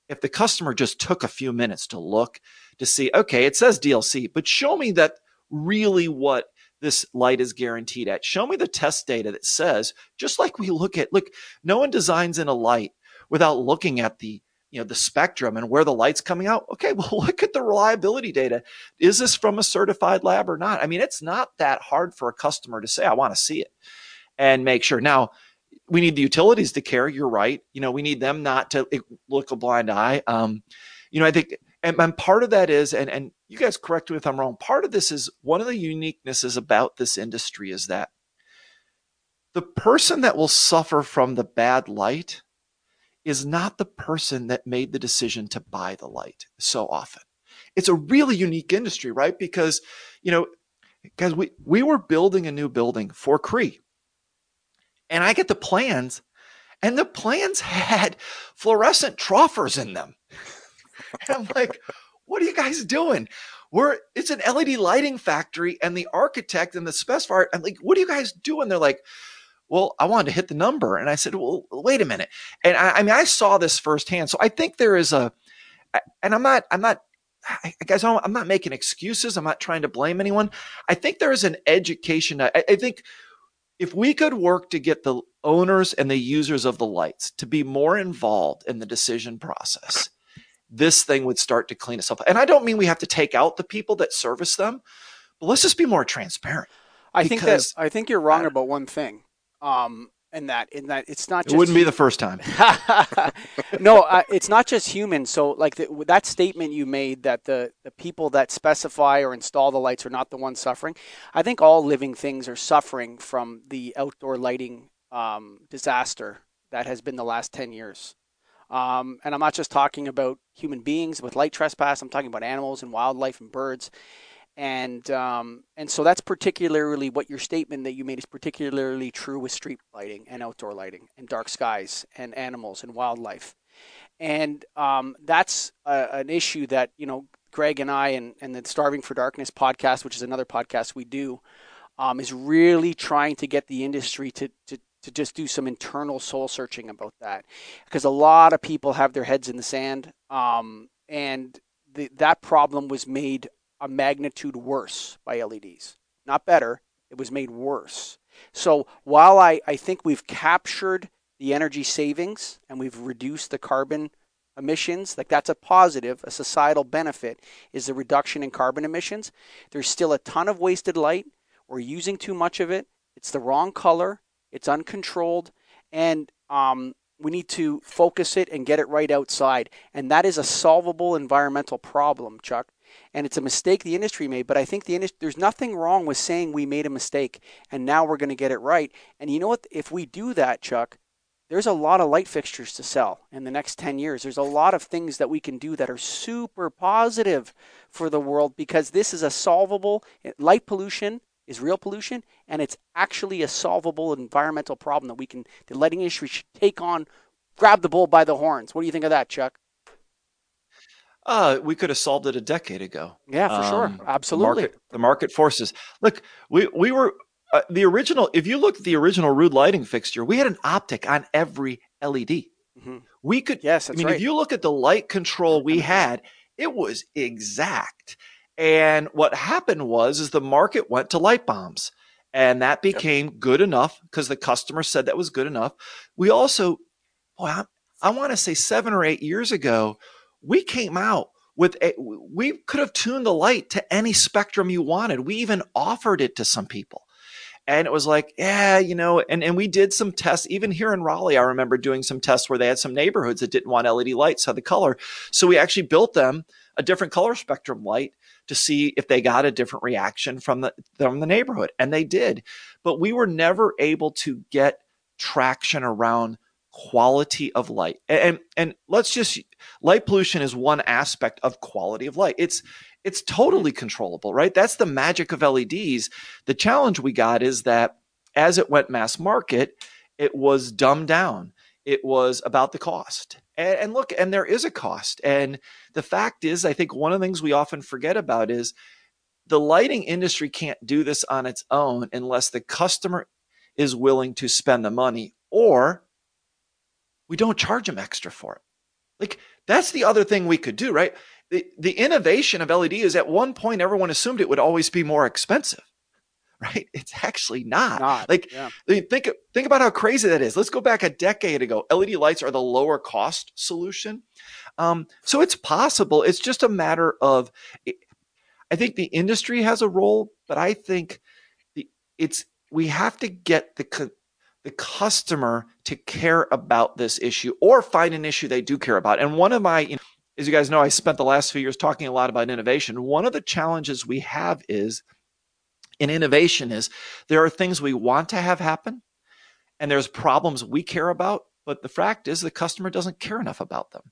If the customer just took a few minutes to look to see, okay, it says DLC, but show me that really what this light is guaranteed at. Show me the test data that says, just like we look at, look, no one designs in a light without looking at the you know the spectrum and where the light's coming out. Okay <laughs> well look at the reliability data. Is this from a certified lab or not? I mean it's not that hard for a customer to say i want to see it and make sure. Now we need the utilities to care. You're right. You know we need them not to look a blind eye. Um, you know i think and, and part of that is and and you guys correct me if i'm wrong part of this is one of the uniquenesses about this industry is that the person that will suffer from the bad light is not the person that made the decision to buy the light so often. It's a really unique industry, right? Because, you know, guys, we, we were building a new building for Cree. And I get the plans, and the plans <laughs> had fluorescent troffers in them. and I'm like, what are you guys doing? We're it's an LED lighting factory, and the architect and the specifier, I'm like, what are you guys doing? They're like, well, I wanted to hit the number. And I said, well, wait a minute. And I, I mean, I saw this firsthand. So I think there is a, and I'm not, I'm not, I, guys, I'm not making excuses. I'm not trying to blame anyone. I think there is an education. I, I think if we could work to get the owners and the users of the lights to be more involved in the decision process, this thing would start to clean itself. And I don't mean we have to take out the people that service them, but let's just be more transparent. I think that I think you're wrong about one thing. Um, and that in that it's not. Just it wouldn't be the first time. <laughs> no, uh, it's not just humans. So, like the, that statement you made that the the people that specify or install the lights are not the ones suffering. I think all living things are suffering from the outdoor lighting um, disaster that has been the last ten years. Um, and I'm not just talking about human beings with light trespass. I'm talking about animals and wildlife and birds and um, and so that's particularly what your statement that you made is particularly true with street lighting and outdoor lighting and dark skies and animals and wildlife, and um, that's a, an issue that you know Greg and I and and the Starving for Darkness podcast, which is another podcast we do, um, is really trying to get the industry to to to just do some internal soul searching about that. Because a lot of people have their heads in the sand um, and the, that problem was made a magnitude worse by LEDs. Not better, it was made worse. So while I, I think we've captured the energy savings and we've reduced the carbon emissions, like that's a positive, a societal benefit is the reduction in carbon emissions. There's still a ton of wasted light. We're using too much of it. It's the wrong color. It's uncontrolled. And um, we need to focus it and get it right outside. And that is a solvable environmental problem, Chuck and it's a mistake the industry made. But I think the industry, there's nothing wrong with saying we made a mistake and now we're going to get it right. And you know what? If we do that, Chuck, there's a lot of light fixtures to sell in the next 10 years. There's a lot of things that we can do that are super positive for the world because this is a solvable eh, light pollution is real pollution and it's actually a solvable environmental problem that we can the lighting industry should take on grab the bull by the horns. What do you think of that, Chuck? Uh, we could have solved it a decade ago. Yeah, for um, sure. Absolutely. The market, the market, forces. Look, we, we were uh, the original. If you look at the original Ruud lighting fixture, we had an optic on every LED. Mm-hmm. We could, yes, I mean, right. if you look at the light control we had, it was exact. And what happened was, is the market went to light bombs, and that became yep. good enough because the customer said that was good enough. We also, boy, I, I want to say seven or eight years ago, we came out with a, we could have tuned the light to any spectrum you wanted. We even offered it to some people. And it was like, yeah, you know, and, and we did some tests. Even here in Raleigh, I remember doing some tests where they had some neighborhoods that didn't want LED lights, had the color. So we actually built them a different color spectrum light to see if they got a different reaction from the from the neighborhood. And they did. But we were never able to get traction around quality of light. And, and let's just light pollution is one aspect of quality of light. It's it's totally controllable, right? That's the magic of LEDs. The challenge we got is that as it went mass market, it was dumbed down. It was about the cost. And, and look, and there is a cost. And the fact is, I think one of the things we often forget about is the lighting industry can't do this on its own unless the customer is willing to spend the money or we don't charge them extra for it. Like that's the other thing we could do, right? The, the innovation of LED is at one point everyone assumed it would always be more expensive, <laughs> right? It's actually not. not like yeah. think think about how crazy that is. Let's go back a decade ago. LED lights are the lower cost solution, um, so it's possible. It's just a matter of. I think the industry has a role, but I think the it's we have to get the the customer to care about this issue or find an issue they do care about. And one of my, as you guys know, I spent the last few years talking a lot about innovation. One of the challenges we have is in innovation is there are things we want to have happen and there's problems we care about, but the fact is the customer doesn't care enough about them.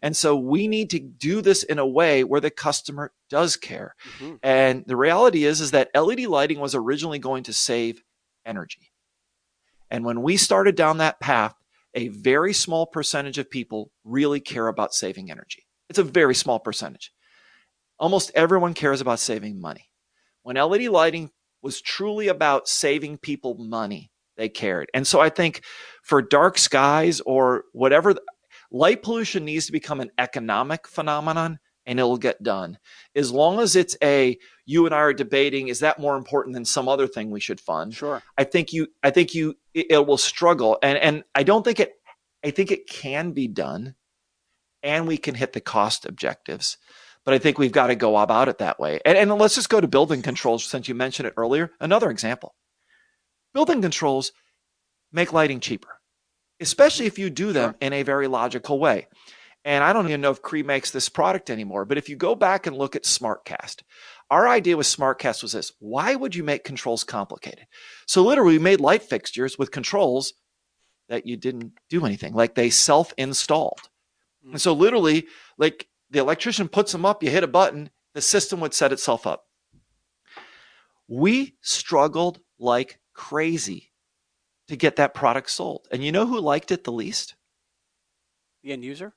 And so we need to do this in a way where the customer does care. Mm-hmm. And the reality is is that LED lighting was originally going to save energy. And when we started down that path, a very small percentage of people really care about saving energy. It's a very small percentage. Almost everyone cares about saving money. When LED lighting was truly about saving people money, they cared. And so I think for dark skies or whatever, light pollution needs to become an economic phenomenon and it'll get done. As long as it's a you and I are debating is that more important than some other thing we should fund? Sure. I think you I think you it, it will struggle and and I don't think it I think it can be done and we can hit the cost objectives. But I think we've got to go about it that way. And, and let's just go to building controls since you mentioned it earlier. Another example. Building controls make lighting cheaper, especially if you do them sure. in a very logical way. And I don't even know if Cree makes this product anymore, but if you go back and look at SmartCast, our idea with SmartCast was this why would you make controls complicated? So, literally, we made light fixtures with controls that you didn't do anything, like they self installed. Mm-hmm. And so, literally, like the electrician puts them up, you hit a button, the system would set itself up. We struggled like crazy to get that product sold. And you know who liked it the least? The end user?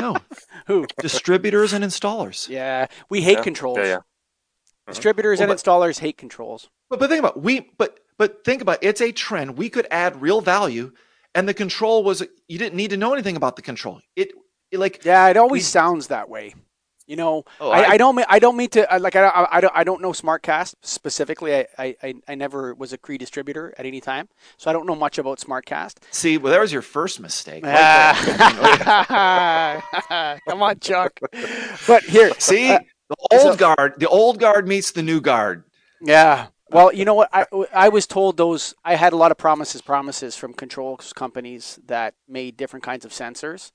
No. <laughs> who? Distributors and installers. Yeah. We hate yeah. controls. Yeah, yeah. Uh-huh. Distributors well, and but, installers hate controls. But but think about we but but think about it. it's a trend. We could add real value and the control was you didn't need to know anything about the control. It, it like Yeah, it always we, sounds that way. You know, oh, I, I, I, don't mean I don't mean to like I, I, I, don't I don't know SmartCast specifically. I, I I never was a Cree distributor at any time, so I don't know much about SmartCast. See, well, that was your first mistake. <laughs> Come on, Chuck. But here, <laughs> see, uh, the old so, guard, the old guard meets the new guard. Yeah. Well, you know what? I, I was told those. I had a lot of promises, promises from controls companies that made different kinds of sensors,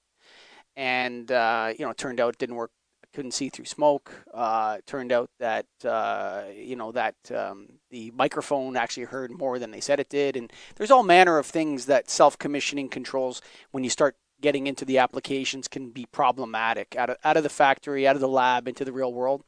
and uh, you know, it turned out it didn't work couldn't see through smoke. Uh, turned out that uh, you know that um, the microphone actually heard more than they said it did, and there's all manner of things that self-commissioning controls when you start getting into the applications can be problematic out of out of the factory, out of the lab, into the real world.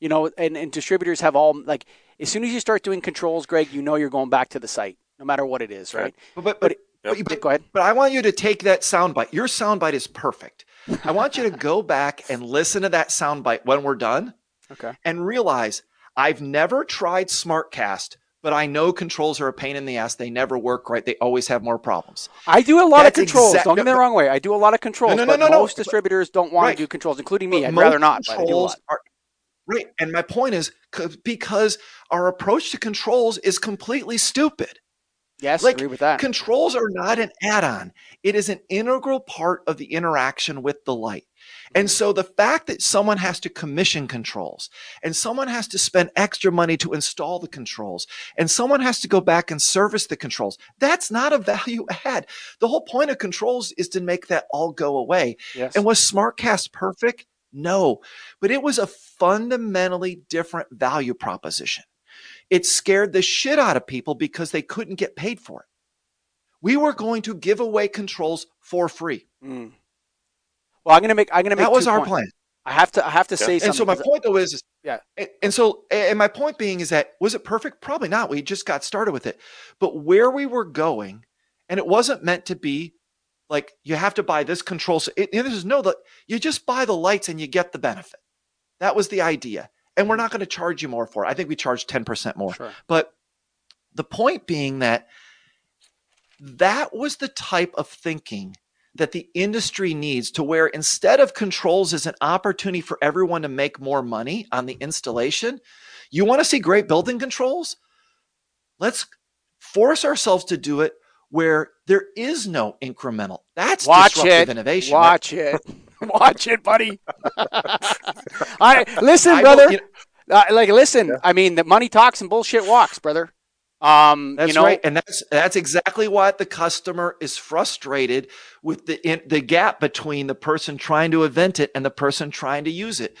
You know, and, and distributors have all like as soon as you start doing controls, Greg, you know you're going back to the site, no matter what it is, right? right. But but, but, but, but, go ahead. But I want you to take that soundbite. Your soundbite is perfect I want you to go back and listen to that soundbite when we're done. Okay. And realize I've never tried SmartCast, but I know controls are a pain in the ass. They never work right. They always have more problems. I do a lot That's of controls. Exact- don't get me the wrong way. I do a lot of controls. No, no, no, no most no, distributors don't want right. to do controls, including me. But I'd rather not. But I do a lot. Are, right. And my point is because our approach to controls is completely stupid. Yes, like, agree with that. Controls are not an add-on. It is an integral part of the interaction with the light. And mm-hmm. so the fact that someone has to commission controls and someone has to spend extra money to install the controls and someone has to go back and service the controls, that's not a <laughs> value add. The whole point of controls is to make that all go away. Yes. And was SmartCast perfect? No, but it was a fundamentally different value proposition. It scared the shit out of people because they couldn't get paid for it. We were going to give away controls for free. Mm. Well, I'm going to make. I'm to make. That was our points. plan. I have to. I have to yeah. say something. And so my point though is, is yeah. And, and so, and my point being is that was it perfect? Probably not. We just got started with it, but where we were going, and it wasn't meant to be like you have to buy this control. So it, this is no, that you just buy the lights and you get the benefit. That was the idea and we're not going to charge you more for it. I think we charge 10% more. Sure. But the point being that that was the type of thinking that the industry needs to where instead of controls as an opportunity for everyone to make more money on the installation, you want to see great building controls? Let's force ourselves to do it where there is no incremental. That's Watch disruptive it. innovation. Watch right? it. <laughs> Watch it, buddy. <laughs> I listen, brother. you know, uh, like, listen. Yeah. I mean, the money talks and bullshit walks, brother. Um, that's you know, right, and that's that's exactly why the customer is frustrated with the in, the gap between the person trying to invent it and the person trying to use it.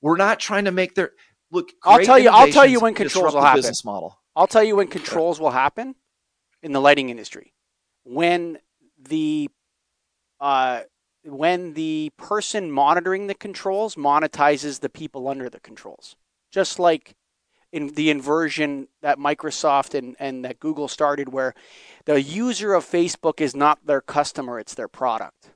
We're not trying to make their look. I'll tell you. I'll tell you when controls will happen. Business model. I'll tell you when controls will happen in the lighting industry. When the uh, when the person monitoring the controls monetizes the people under the controls, just like in the inversion that Microsoft and, and that Google started, where the user of Facebook is not their customer, it's their product.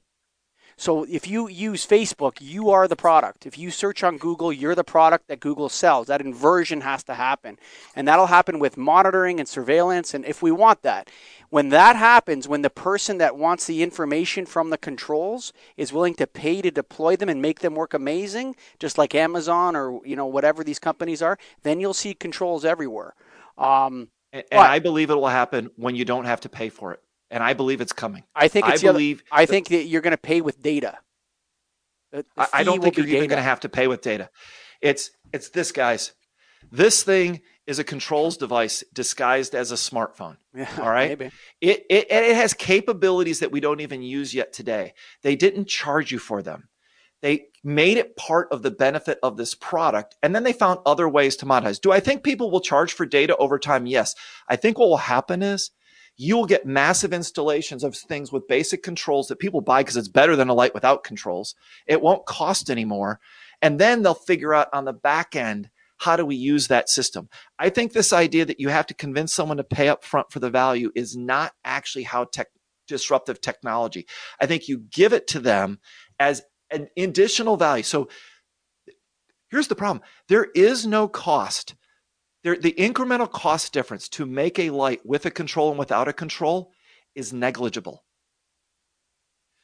So if you use Facebook, you are the product. If you search on Google, you're the product that Google sells. That inversion has to happen. And that'll happen with monitoring and surveillance. And if we want that, when that happens, when the person that wants the information from the controls is willing to pay to deploy them and make them work amazing, just like Amazon or you know whatever these companies are, then you'll see controls everywhere. Um, and, and I believe it will happen when you don't have to pay for it and I believe it's coming. I think it's I believe. Other, I think that you're going to pay with data. The, the I don't think you're even going to have to pay with data. It's it's this guys. This thing is a controls device disguised as a smartphone. Yeah, <laughs> all right. Maybe. It, it it has capabilities that we don't even use yet today. They didn't charge you for them. They made it part of the benefit of this product, and then they found other ways to monetize. Do I think people will charge for data over time? Yes. I think what will happen is you will get massive installations of things with basic controls that people buy because it's better than a light without controls. It won't cost anymore. And then they'll figure out on the back end, how do we use that system? I think this idea that you have to convince someone to pay up front for the value is not actually how tech, disruptive technology. I think you give it to them as an additional value. So here's the problem. There is no cost there, the incremental cost difference to make a light with a control and without a control is negligible.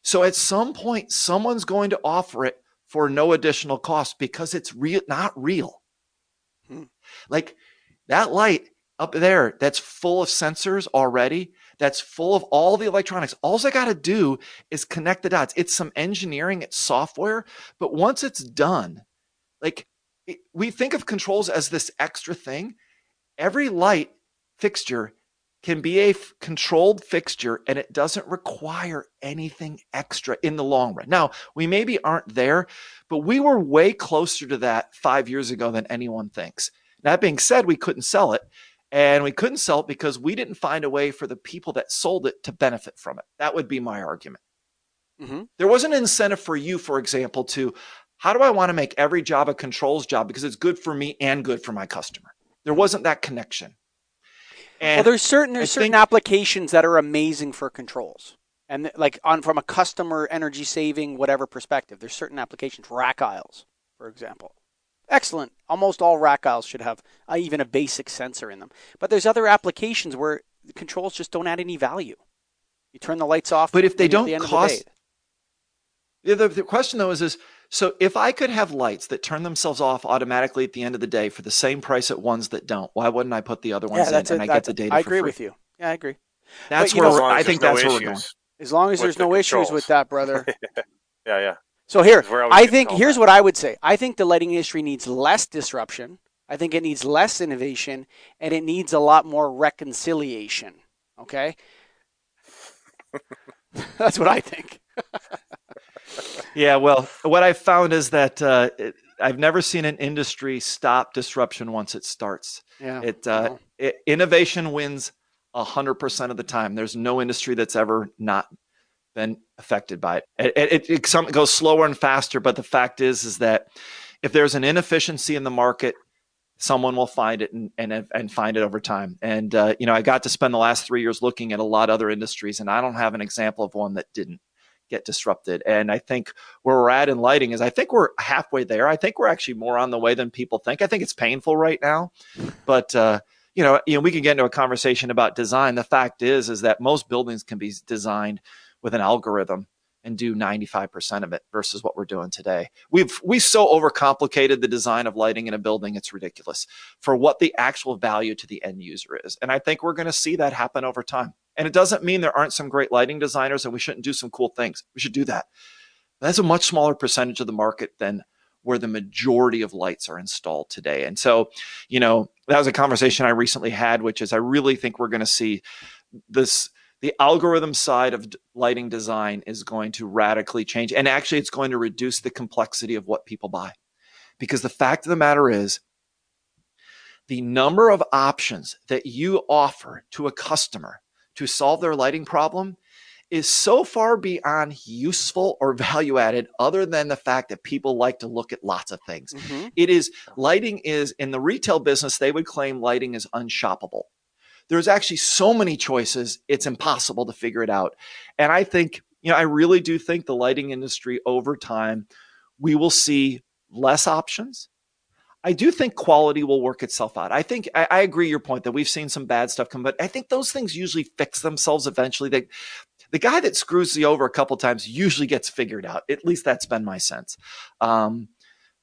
So at some point, someone's going to offer it for no additional cost because it's real, not real. Hmm. Like that light up there that's full of sensors already, that's full of all the electronics. All I got to do is connect the dots. It's some engineering, it's software, but once it's done, like we think of controls as this extra thing. Every light fixture can be a f- controlled fixture and it doesn't require anything extra in the long run. Now, we maybe aren't there, but we were way closer to that five years ago than anyone thinks. That being said, we couldn't sell it. And we couldn't sell it because we didn't find a way for the people that sold it to benefit from it. That would be my argument. Mm-hmm. There was an incentive for you, for example, to how do I want to make every job a controls job because it's good for me and good for my customer? There wasn't that connection. And well, there's certain there's I certain think, applications that are amazing for controls, and like on from a customer energy saving whatever perspective, there's certain applications. Rack aisles, for example, excellent. Almost all rack aisles should have uh, even a basic sensor in them. But there's other applications where the controls just don't add any value. You turn the lights off, but if they don't the cost, the, the, the question though is is so if I could have lights that turn themselves off automatically at the end of the day for the same price at ones that don't, why wouldn't I put the other ones yeah, in and I get the data? I agree free? with you. Yeah, I agree. That's but, where know, I think no that's issues. where we're going. As long as there's the no controls. issues with that, brother. <laughs> yeah, yeah. So here, I think here's that. what I would say. I think the lighting industry needs less disruption. I think it needs less innovation, and it needs a lot more reconciliation. Okay, <laughs> that's what I think. <laughs> yeah, well, what I've found is that uh, it, I've never seen an industry stop disruption once it starts. Yeah, it, uh, it innovation wins hundred percent of the time. There's no industry that's ever not been affected by it. It, it, it, it goes slower and faster, but the fact is, is that if there's an inefficiency in the market, someone will find it and and, and find it over time. And uh, you know, I got to spend the last three years looking at a lot of other industries, and I don't have an example of one that didn't get disrupted. And I think where we're at in lighting is I think we're halfway there. I think we're actually more on the way than people think. I think it's painful right now, but uh, you know, you know, we can get into a conversation about design. The fact is, is that most buildings can be designed with an algorithm and do 95% of it versus what we're doing today. We've we so overcomplicated the design of lighting in a building it's ridiculous for what the actual value to the end user is. And I think we're going to see that happen over time. And it doesn't mean there aren't some great lighting designers and we shouldn't do some cool things. We should do that. That's a much smaller percentage of the market than where the majority of lights are installed today. And so, you know, that was a conversation I recently had, which is I really think we're going to see this the algorithm side of lighting design is going to radically change. And actually, it's going to reduce the complexity of what people buy. Because the fact of the matter is, the number of options that you offer to a customer to solve their lighting problem is so far beyond useful or <laughs> value added other than the fact that people like to look at lots of things. Mm-hmm. It is lighting is in the retail business they would claim lighting is unshoppable. There's actually so many choices it's impossible to figure it out. And I think, you know, I really do think the lighting industry over time we will see less options. I do think quality will work itself out. I think I, I, agree your point that we've seen some bad stuff come, but I think those things usually fix themselves eventually. They, the guy that screws you over a couple times usually gets figured out. At least that's been my sense. Um,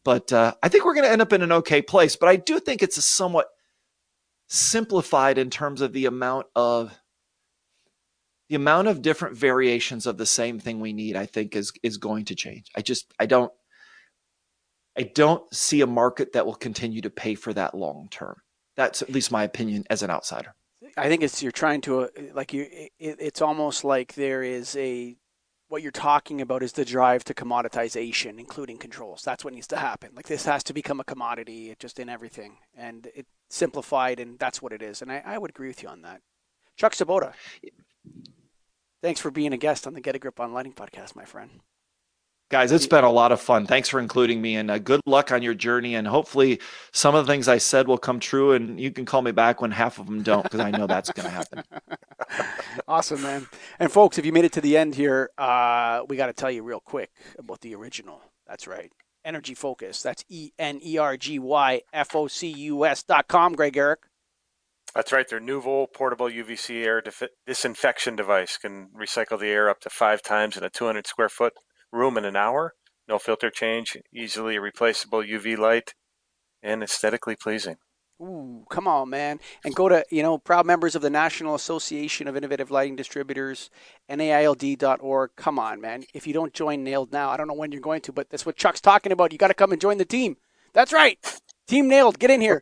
but uh, I think we're going to end up in an okay place. But I do think it's a somewhat simplified in terms of the amount of the amount of different variations of the same thing we need. I think is is going to change. I just I don't I don't see a market that will continue to pay for that long term. That's at least my opinion as an outsider. I think it's you're trying to uh, like you. It, it's almost like there is a what you're talking about is the drive to commoditization, including controls. That's what needs to happen. Like this has to become a commodity, just in everything, and it simplified, and that's what it is. And I, I would agree with you on that. Chuck Swoboda, thanks for being a guest on the Get a Grip on Lighting podcast, my friend. Guys, it's been a lot of fun. Thanks for including me and uh, good luck on your journey. And hopefully, some of the things I said will come true. And you can call me back when half of them don't, because I know that's going to happen. <laughs> awesome, man. And folks, if you made it to the end here, uh, we got to tell you real quick about the original. That's right. Energy Focus. That's E N E R G Y F O C U S dot com, Greg Eric. That's right. Their Nuvo portable UVC air disinfection device can recycle the air up to five times in a 200 square foot room in an hour, no filter change, easily replaceable UV light, and aesthetically pleasing. Ooh, come on, man. And go to, you know, proud members of the National Association of Innovative Lighting Distributors, NAILD.org. Come on, man. If you don't join Nailed now, I don't know when you're going to, but that's what Chuck's talking about. You got to come and join the team. That's right. Team Nailed. Get in here.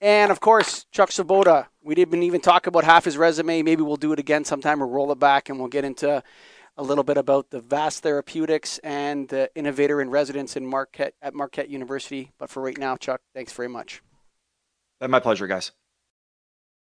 And of course, Chuck Swoboda. We didn't even talk about half his resume. Maybe we'll do it again sometime or roll it back and we'll get into a little bit about the Vast Therapeutics and the innovator in residence in Marquette at Marquette University. But for right now, Chuck, thanks very much. My pleasure, guys.